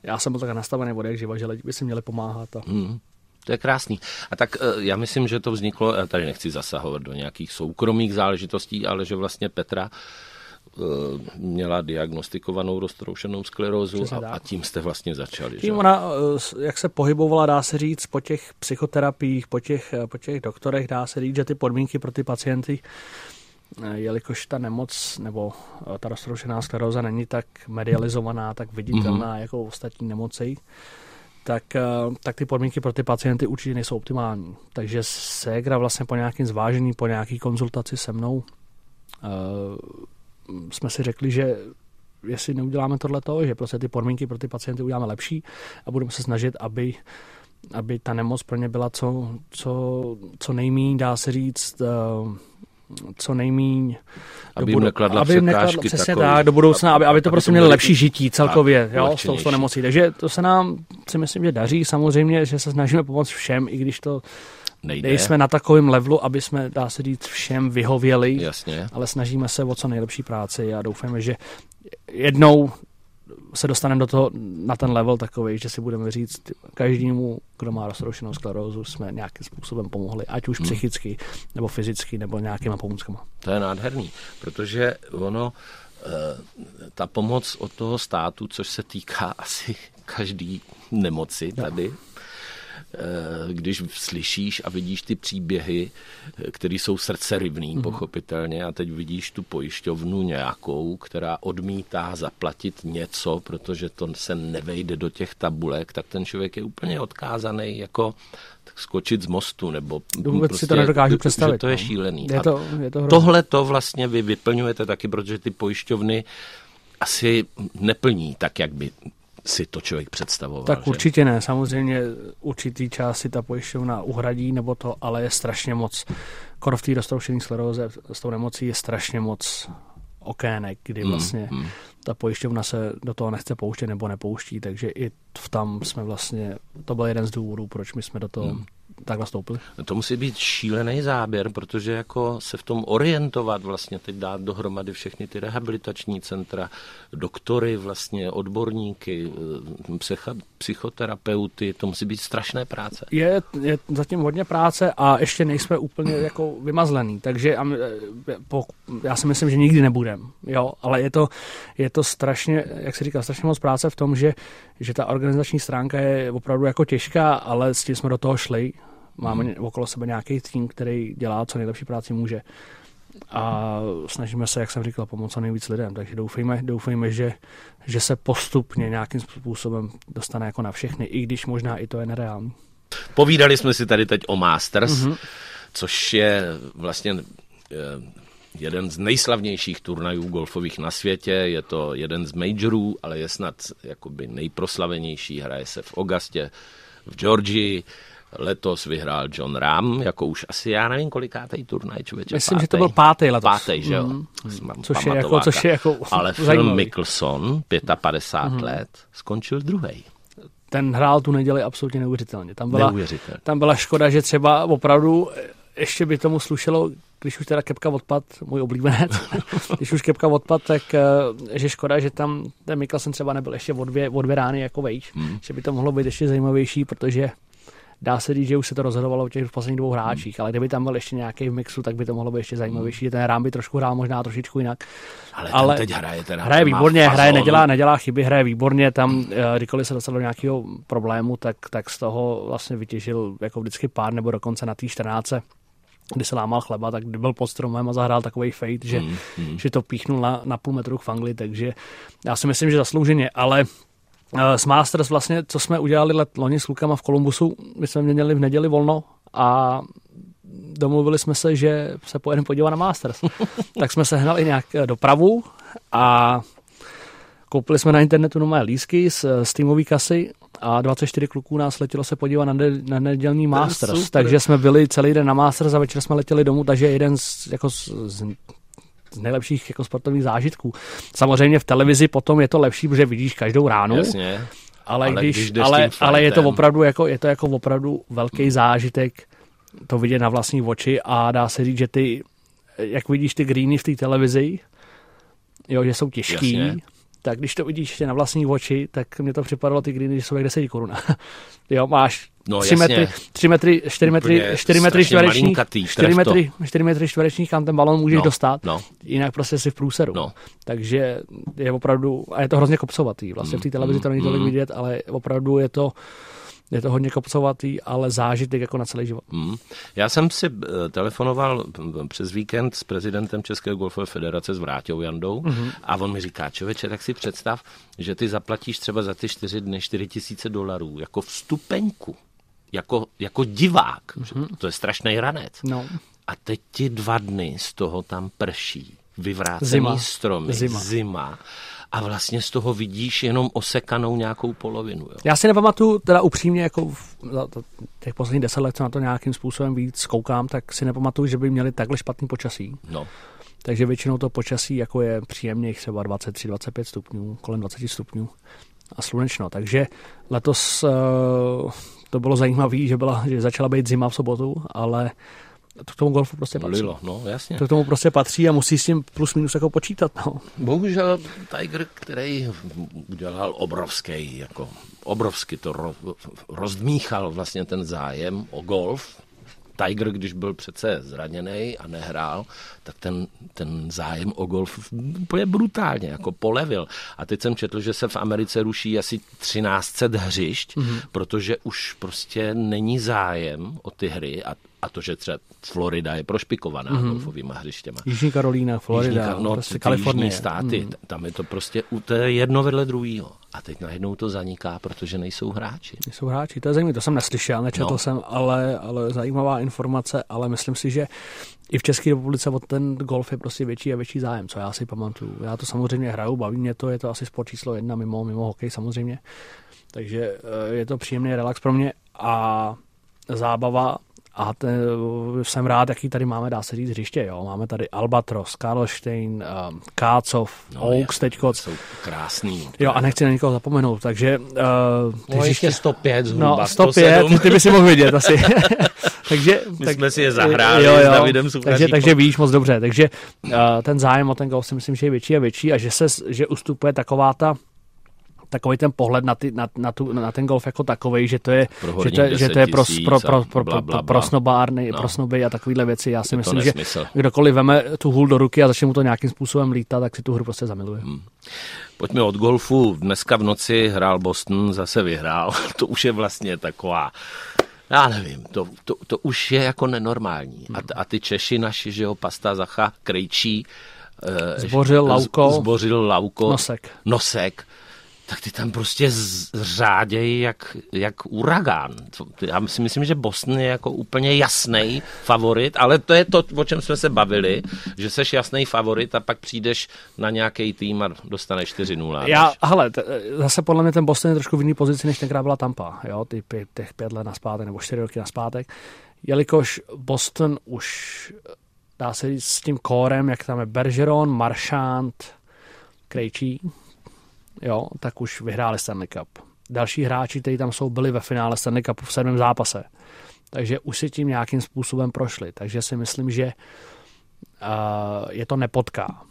já jsem byl tak nastavený od jak živa, že lidi by si měli pomáhat. A... Hmm. To je krásný. A tak eh, já myslím, že to vzniklo, já tady nechci zasahovat do nějakých soukromých záležitostí, ale že vlastně Petra Eh, měla diagnostikovanou roztroušenou sklerózu a, a tím jste vlastně začali. Tím že? ona, eh, jak se pohybovala, dá se říct, po těch psychoterapiích, po těch, po těch doktorech, dá se říct, že ty podmínky pro ty pacienty, jelikož ta nemoc nebo ta roztroušená skleróza není tak medializovaná, tak viditelná mm-hmm. jako ostatní nemoci, tak, tak ty podmínky pro ty pacienty určitě nejsou optimální. Takže Segra vlastně po nějakém zvážení, po nějaké konzultaci se mnou jsme si řekli, že jestli neuděláme tohleto, že prostě ty podmínky pro ty pacienty uděláme lepší a budeme se snažit, aby aby ta nemoc pro ně byla co, co, co nejmíň, dá se říct, eh, co nejmíň. Aby jim nekladla aby jim nekladla, přesně takový, tak, do budoucna, aby, aby to aby prostě měli lepší žití celkově, tak, jo, s tou, nemocí. Takže to se nám, si myslím, že daří. Samozřejmě, že se snažíme pomoct všem, i když to nejde. Nejsme na takovém levelu, aby jsme, dá se říct, všem vyhověli, Jasně. ale snažíme se o co nejlepší práci a doufáme, že jednou se dostaneme do toho, na ten level takový, že si budeme říct, každému, kdo má roztroušenou sklerózu, jsme nějakým způsobem pomohli, ať už hmm. psychicky, nebo fyzicky, nebo nějakýma pomůckama. To je nádherný, protože ono, eh, ta pomoc od toho státu, což se týká asi každý nemoci tady, Eh, když slyšíš a vidíš ty příběhy, eh, které jsou srdcerivný, mm. pochopitelně, a teď vidíš tu pojišťovnu nějakou, která odmítá zaplatit něco, protože to se nevejde do těch tabulek, tak ten člověk je úplně odkázaný jako skočit z mostu, nebo Vůbec prostě, si to nedokážu představit. to je no. šílený. Je to, je to tohle to vlastně vy vyplňujete taky, protože ty pojišťovny asi neplní tak, jak by si to člověk představoval. Tak že? určitě ne, samozřejmě určitý čas si ta pojišťovna uhradí, nebo to, ale je strašně moc, kor v té roztroušené skleróze s tou nemocí je strašně moc okének, kdy hmm, vlastně hmm, hmm. ta pojišťovna se do toho nechce pouštět nebo nepouští, takže i v tam jsme vlastně, to byl jeden z důvodů, proč my jsme do toho hmm takhle stoupili. To musí být šílený záběr, protože jako se v tom orientovat vlastně, teď dát dohromady všechny ty rehabilitační centra, doktory vlastně, odborníky, psycha, psychoterapeuty, to musí být strašné práce. Je, je zatím hodně práce a ještě nejsme úplně jako vymazlený, takže po, já si myslím, že nikdy nebudem, jo, ale je to, je to strašně, jak se říká, strašně moc práce v tom, že, že ta organizační stránka je opravdu jako těžká, ale s tím jsme do toho šli Máme hmm. okolo sebe nějaký tým, který dělá co nejlepší práci může. A snažíme se, jak jsem říkal, pomoct co nejvíc lidem. Takže doufejme, doufejme že, že se postupně nějakým způsobem dostane jako na všechny, i když možná i to je nereálný. Povídali jsme si tady teď o Masters, mm-hmm. což je vlastně eh, jeden z nejslavnějších turnajů golfových na světě. Je to jeden z majorů, ale je snad jakoby nejproslavenější. Hraje se v Augustě, v Georgii. Letos vyhrál John Ram, jako už asi, já nevím, kolikátej turnaj, člověče. Myslím, pátej. že to byl pátý letos. Pátý, že jo? Mm. Což, je jako, což je jako Ale Phil Mickelson, 55 mm. let, skončil druhý. Ten hrál tu neděli absolutně neuvěřitelně. Tam byla, tam byla škoda, že třeba opravdu ještě by tomu slušelo, když už teda kepka odpad, můj oblíbenec, když už kepka odpad, tak eh, že škoda, že tam ten Mikkelsen třeba nebyl ještě o dvě, o dvě rány jako vejš, mm. že by to mohlo být ještě zajímavější, protože dá se říct, že už se to rozhodovalo o těch posledních dvou hráčích, ale kdyby tam byl ještě nějaký v mixu, tak by to mohlo být ještě zajímavější. Ten rám by trošku hrál možná trošičku jinak. Ale, ale teď hraje teda. Hraje výborně, hraje, nedělá, nedělá chyby, hraje výborně. Tam, eh, kdykoliv se dostal do nějakého problému, tak, tak z toho vlastně vytěžil jako vždycky pár nebo dokonce na té 14 kdy se lámal chleba, tak kdy byl pod stromem a zahrál takový fade, že, mm, mm. že to píchnul na, na půl metru k fangli, takže já si myslím, že zaslouženě, ale s Masters vlastně, co jsme udělali let loni s klukama v Kolumbusu, my jsme měli v neděli volno a domluvili jsme se, že se pojedeme podívat na Masters. tak jsme sehnali nějak eh, dopravu a koupili jsme na internetu nové lísky z, z týmové kasy a 24 kluků nás letělo se podívat na, ne, na nedělní Masters. Takže jsme byli celý den na Masters a večer jsme letěli domů, takže jeden z, jako z, z z nejlepších jako sportovních zážitků. Samozřejmě v televizi potom je to lepší, protože vidíš každou ránu. Jasně. Ale, ale, když, když ale, ale je to opravdu jako, je to jako opravdu velký zážitek to vidět na vlastní oči a dá se říct, že ty, jak vidíš ty greeny v té televizi, jo, že jsou těžký, Jasně tak když to vidíš na vlastní oči, tak mě to připadalo ty greeny, že jsou jak 10 korun. jo, máš no, 3 metry, 3 metry, 4 metry, 4 metry čtverečních, 4 metry, 4 metry čtverečních, kam ten balon můžeš no, dostat, no. jinak prostě si v průseru. No. Takže je opravdu, a je to hrozně kopcovatý, vlastně v té televizi to není tolik mm. vidět, ale opravdu je to, je to hodně kopcovatý, ale zážitek jako na celý život. Hmm. Já jsem si eh, telefonoval přes víkend s prezidentem České golfové federace s Vráťou Jandou hmm. a on mi říká, člověče, tak si představ, že ty zaplatíš třeba za ty čtyři dny 4 tisíce dolarů jako vstupenku, jako, jako divák. Hmm. To je strašný ranec. No. A teď ti dva dny z toho tam prší, vyvrácený zima. stromy, zima. zima a vlastně z toho vidíš jenom osekanou nějakou polovinu. Jo. Já si nepamatuju, teda upřímně, jako v, za těch posledních deset let, co na to nějakým způsobem víc koukám, tak si nepamatuju, že by měli takhle špatný počasí. No. Takže většinou to počasí jako je příjemných třeba 23-25 stupňů, kolem 20 stupňů a slunečno. Takže letos uh, to bylo zajímavé, že, byla, že začala být zima v sobotu, ale to k tomu golfu prostě patří. Lilo, no jasně. To k tomu prostě patří a musí s tím plus minus jako počítat. No. Bohužel Tiger, který udělal obrovský, jako obrovsky to ro, rozdmíchal vlastně ten zájem o golf, Tiger, když byl přece zraněný a nehrál, tak ten, ten zájem o golf úplně brutálně jako polevil. A teď jsem četl, že se v Americe ruší asi 1300 hřišť, mm-hmm. protože už prostě není zájem o ty hry a a to, že třeba Florida je prošpikovaná mm-hmm. golfovými hřištěma. Jižní Karolína, Florida, Jižní, no, prostě Kalifornie. státy, mm. tam je to prostě to je jedno vedle druhého. A teď najednou to zaniká, protože nejsou hráči. Nejsou hráči, to je zajímavé, to jsem neslyšel, nečetl no. jsem, ale, ale zajímavá informace, ale myslím si, že i v České republice o ten golf je prostě větší a větší zájem, co já si pamatuju. Já to samozřejmě hraju, baví mě to, je to asi sport číslo jedna mimo, mimo hokej samozřejmě. Takže eh, je to příjemný relax pro mě a zábava a ten, jsem rád, jaký tady máme, dá se říct, hřiště. Jo. Máme tady Albatros, Karlštejn, um, Kácov, no, Oaks teďko. Jsou krásný. Jo, a nechci na nikoho zapomenout, takže... Uh, ty no, hřiště 105 zhruba, No, 105, 107. ty by si mohl vidět asi. takže, My tak, jsme si je zahráli jo, jo, s Davidem takže, takže víš moc dobře. Takže uh, ten zájem o ten golf si myslím, že je větší a větší a že se že ustupuje taková ta takový ten pohled na, ty, na, na, tu, na ten golf jako takový, že to je, že to, je, že to je pro, pro, pro, pro, bla, bla, bla. pro snobárny, no. pro snoby a takovéhle věci. Já si je myslím, že kdokoliv veme tu hůl do ruky a začne mu to nějakým způsobem lítat, tak si tu hru prostě zamiluje. Hmm. Pojďme od golfu. Dneska v noci hrál Boston, zase vyhrál. to už je vlastně taková já nevím, to, to, to už je jako nenormální. A, a ty Češi naši, že jo, Pasta, Zacha, Krejčí, eh, Zbořil Lauko, zbořil Lauko, Nosek. Nosek tak ty tam prostě zřádějí jak, jak uragán. Já si myslím, že Boston je jako úplně jasný favorit, ale to je to, o čem jsme se bavili, že seš jasný favorit a pak přijdeš na nějaký tým a dostaneš 4-0. Já, hele, t- zase podle mě ten Boston je trošku v jiný pozici, než tenkrát byla Tampa, jo, ty pět, těch pět let naspátek nebo čtyři roky naspátek, jelikož Boston už dá se říct s tím kórem, jak tam je Bergeron, Marchand, Krejčí, jo, tak už vyhráli Stanley Cup. Další hráči, kteří tam jsou, byli ve finále Stanley Cupu v sedmém zápase. Takže už si tím nějakým způsobem prošli. Takže si myslím, že uh, je to nepotká.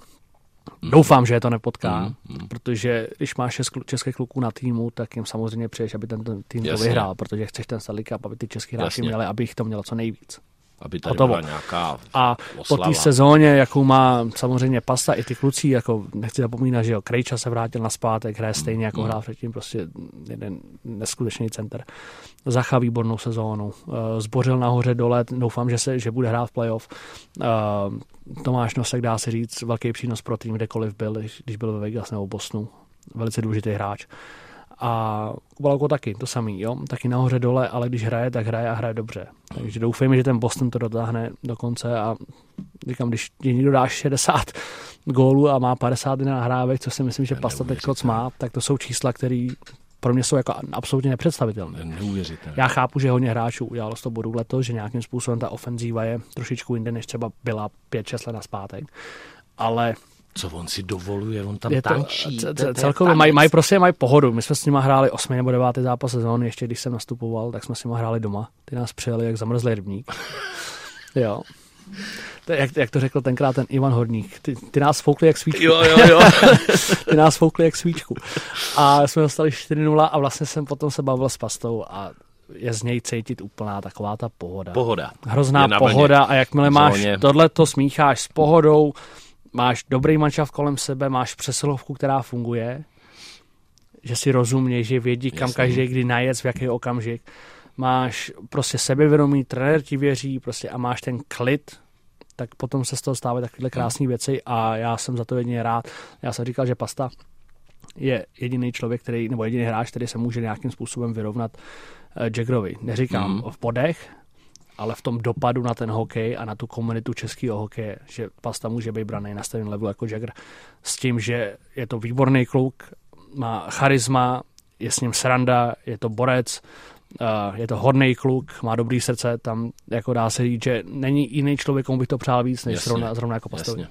Mm. Doufám, že je to nepotká, mm, mm. protože když máš šest českých kluků na týmu, tak jim samozřejmě přeješ, aby ten, ten tým Jasně. to vyhrál, protože chceš ten Stanley Cup, aby ty český hráči měli, aby jich to mělo co nejvíc aby tady Hotovo. byla nějaká A oslava. po té sezóně, jakou má samozřejmě Pasta i ty kluci, jako nechci zapomínat, že jo, Krejča se vrátil na zpátek, hraje stejně jako mm. hrál předtím, prostě jeden neskutečný center. Zacha výbornou sezónu, eh, zbořil nahoře dole, doufám, že, se, že bude hrát v playoff. Eh, Tomáš Nosek dá se říct velký přínos pro tým, kdekoliv byl, když byl ve Vegas nebo Bosnu. Velice důležitý hráč. A Kubalauko taky, to samý, jo, taky nahoře dole, ale když hraje, tak hraje a hraje dobře. Takže doufejme, že ten Boston to dotáhne do konce a říkám, když někdo dá 60 gólů a má 51 nahrávek, co si myslím, že Pasta teď má, tak to jsou čísla, které pro mě jsou jako absolutně nepředstavitelné. Neuvěřitelné. Já chápu, že hodně hráčů udělalo z toho bodu letos, že nějakým způsobem ta ofenzíva je trošičku jinde, než třeba byla 5-6 let naspátek, ale co on si dovoluje, on tam je to, tančí. C- celkově mají maj, prostě mají pohodu. My jsme s nimi hráli 8 nebo 9. zápas sezóny, ještě když jsem nastupoval, tak jsme s nimi hráli doma. Ty nás přijeli jak zamrzlý rybník. jo. To, jak, jak, to řekl tenkrát ten Ivan Horník, ty, ty nás foukli jak svíčku. Jo, jo, jo. ty nás foukli jak svíčku. A jsme dostali 4-0 a vlastně jsem potom se bavil s Pastou a je z něj cítit úplná taková ta pohoda. Pohoda. Hrozná pohoda a jakmile máš tohle to smícháš s pohodou, máš dobrý manšaft kolem sebe, máš přesilovku, která funguje, že si rozumě, že vědí, kam Jasný. každý kdy najet, v jaký okamžik. Máš prostě sebevědomí, trenér ti věří prostě a máš ten klid, tak potom se z toho stávají takovéhle krásné věci a já jsem za to jedině rád. Já jsem říkal, že Pasta je jediný člověk, který, nebo jediný hráč, který se může nějakým způsobem vyrovnat uh, Jaggerovi. Neříkám mm. v bodech, ale v tom dopadu na ten hokej a na tu komunitu českého hokeje, že Pasta může být braný na stejném levelu jako Jagger. S tím, že je to výborný kluk, má charisma, je s ním sranda, je to borec, je to hodný kluk, má dobrý srdce, tam jako dá se říct, že není jiný člověk, komu bych to přál víc, než jasně, zrovna, zrovna jako Pastovi.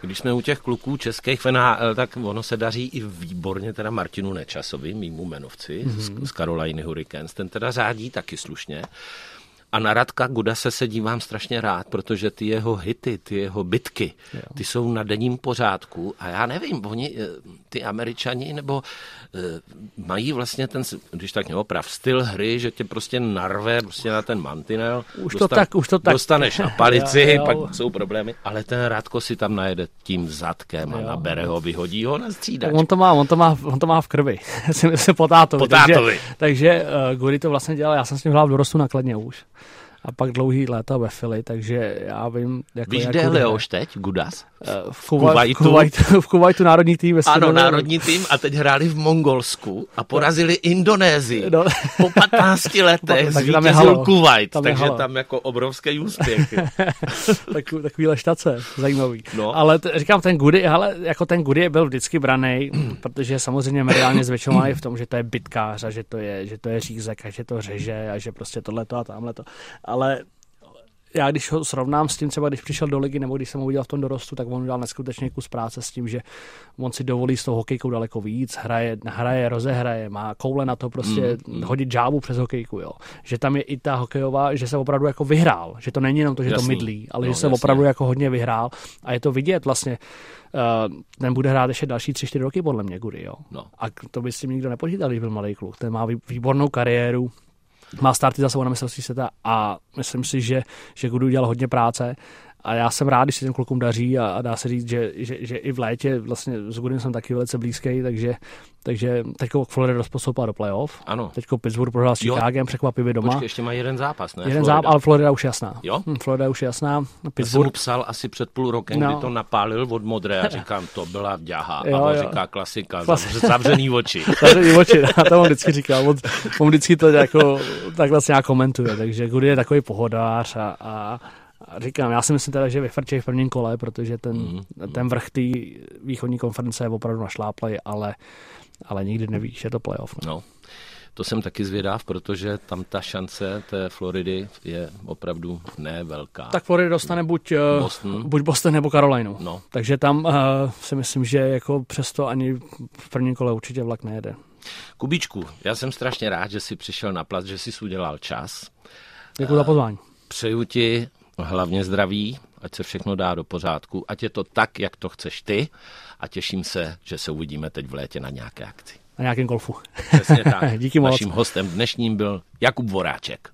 Když jsme u těch kluků českých tak ono se daří i výborně teda Martinu Nečasovi, mýmu jmenovci mm-hmm. z, z Caroliny Hurricanes, ten teda řádí taky slušně. A na Radka Gudase se dívám strašně rád, protože ty jeho hity, ty jeho bitky, jo. ty jsou na denním pořádku a já nevím, oni, eh, ty američani, nebo eh, mají vlastně ten, když tak neoprav, styl hry, že tě prostě narve prostě na ten mantinel. Už dostan, to tak, už to tak. Dostaneš na palici, jo, jo. pak jsou problémy, ale ten Radko si tam najede tím zadkem a nabere ho, vyhodí ho na střídač. On to má, on to má, on to má v krvi, se po tátovi. Po tátovi. Takže, takže uh, Guri to vlastně dělal, já jsem s ním hrál v dorostu nakladně už a pak dlouhý léta ve Fili, takže já vím... Jako Víš, kde je Leoš teď, Gudas? Eh, v, Kuwaitu. V, Kuwaitu, v Kuwaitu národní tým. Ano, národní tým a teď hráli v Mongolsku a porazili Indonésii. No. Po 15 letech no, zvítězil Kuwait, tam takže halo. tam jako obrovský úspěch. takový, takový leštace, zajímavý. No. Ale t- říkám, ten Gudy, ale jako ten Gudy byl vždycky braný, protože samozřejmě mediálně zvětšovaný v tom, že to je bitkář a že to je, že to je řízek a že to řeže a že prostě tohle a tamhle to ale já když ho srovnám s tím, třeba když přišel do ligy nebo když jsem ho udělal v tom dorostu, tak on udělal neskutečně kus práce s tím, že on si dovolí s tou hokejkou daleko víc, hraje, hraje, rozehraje, má koule na to prostě mm, mm. hodit žábu přes hokejku, jo. Že tam je i ta hokejová, že se opravdu jako vyhrál, že to není jenom to, že jasný. to mydlí, ale no, že se jasný. opravdu jako hodně vyhrál a je to vidět vlastně, uh, ten bude hrát ještě další tři, čtyři roky podle mě, Gudy, jo. No. A to by si nikdo nepočítal, když byl malý kluk. Ten má výbornou kariéru, má starty za sebou na mistrovství světa a myslím si, že, že Gudu udělal hodně práce a já jsem rád, když se těm klukům daří a, a dá se říct, že, že, že, i v létě vlastně s Gudem jsem taky velice blízký, takže, takže teď Florida rozpostoupila do playoff. Ano. Teď Pittsburgh prohrál s Chicagem, překvapivě doma. Počkej, ještě má jeden zápas, ne? Jeden zápas, ale Florida už jasná. Jo? Hm, Florida už jasná. Pittsburgh. Já jsem mu psal asi před půl rokem, no. kdy to napálil od modré a říkám, to byla vďaha. Jo, a on jo. říká klasika, Klas... zavřený oči. zavřený oči, já to on vždycky říkal. On, on vždycky to jako, tak vlastně nějak komentuje, takže Gudy je takový pohodář a a říkám, já si myslím teda, že vyfrčí v prvním kole, protože ten, mm, ten vrch té východní konference je opravdu našláplej, ale, ale nikdy nevíš, je to playoff. No. no. To jsem taky zvědav, protože tam ta šance té Floridy je opravdu nevelká. Tak Florida dostane buď eh, Boston, buď Boston nebo Carolina. No. Takže tam uh, si myslím, že jako přesto ani v prvním kole určitě vlak nejede. Kubičku, já jsem strašně rád, že jsi přišel na plac, že jsi udělal čas. Děkuji za pozvání. Přeju ti hlavně zdraví, ať se všechno dá do pořádku, ať je to tak, jak to chceš ty a těším se, že se uvidíme teď v létě na nějaké akci. Na nějakém golfu. Přesně tak. Díky moc. Naším hostem dnešním byl Jakub Voráček.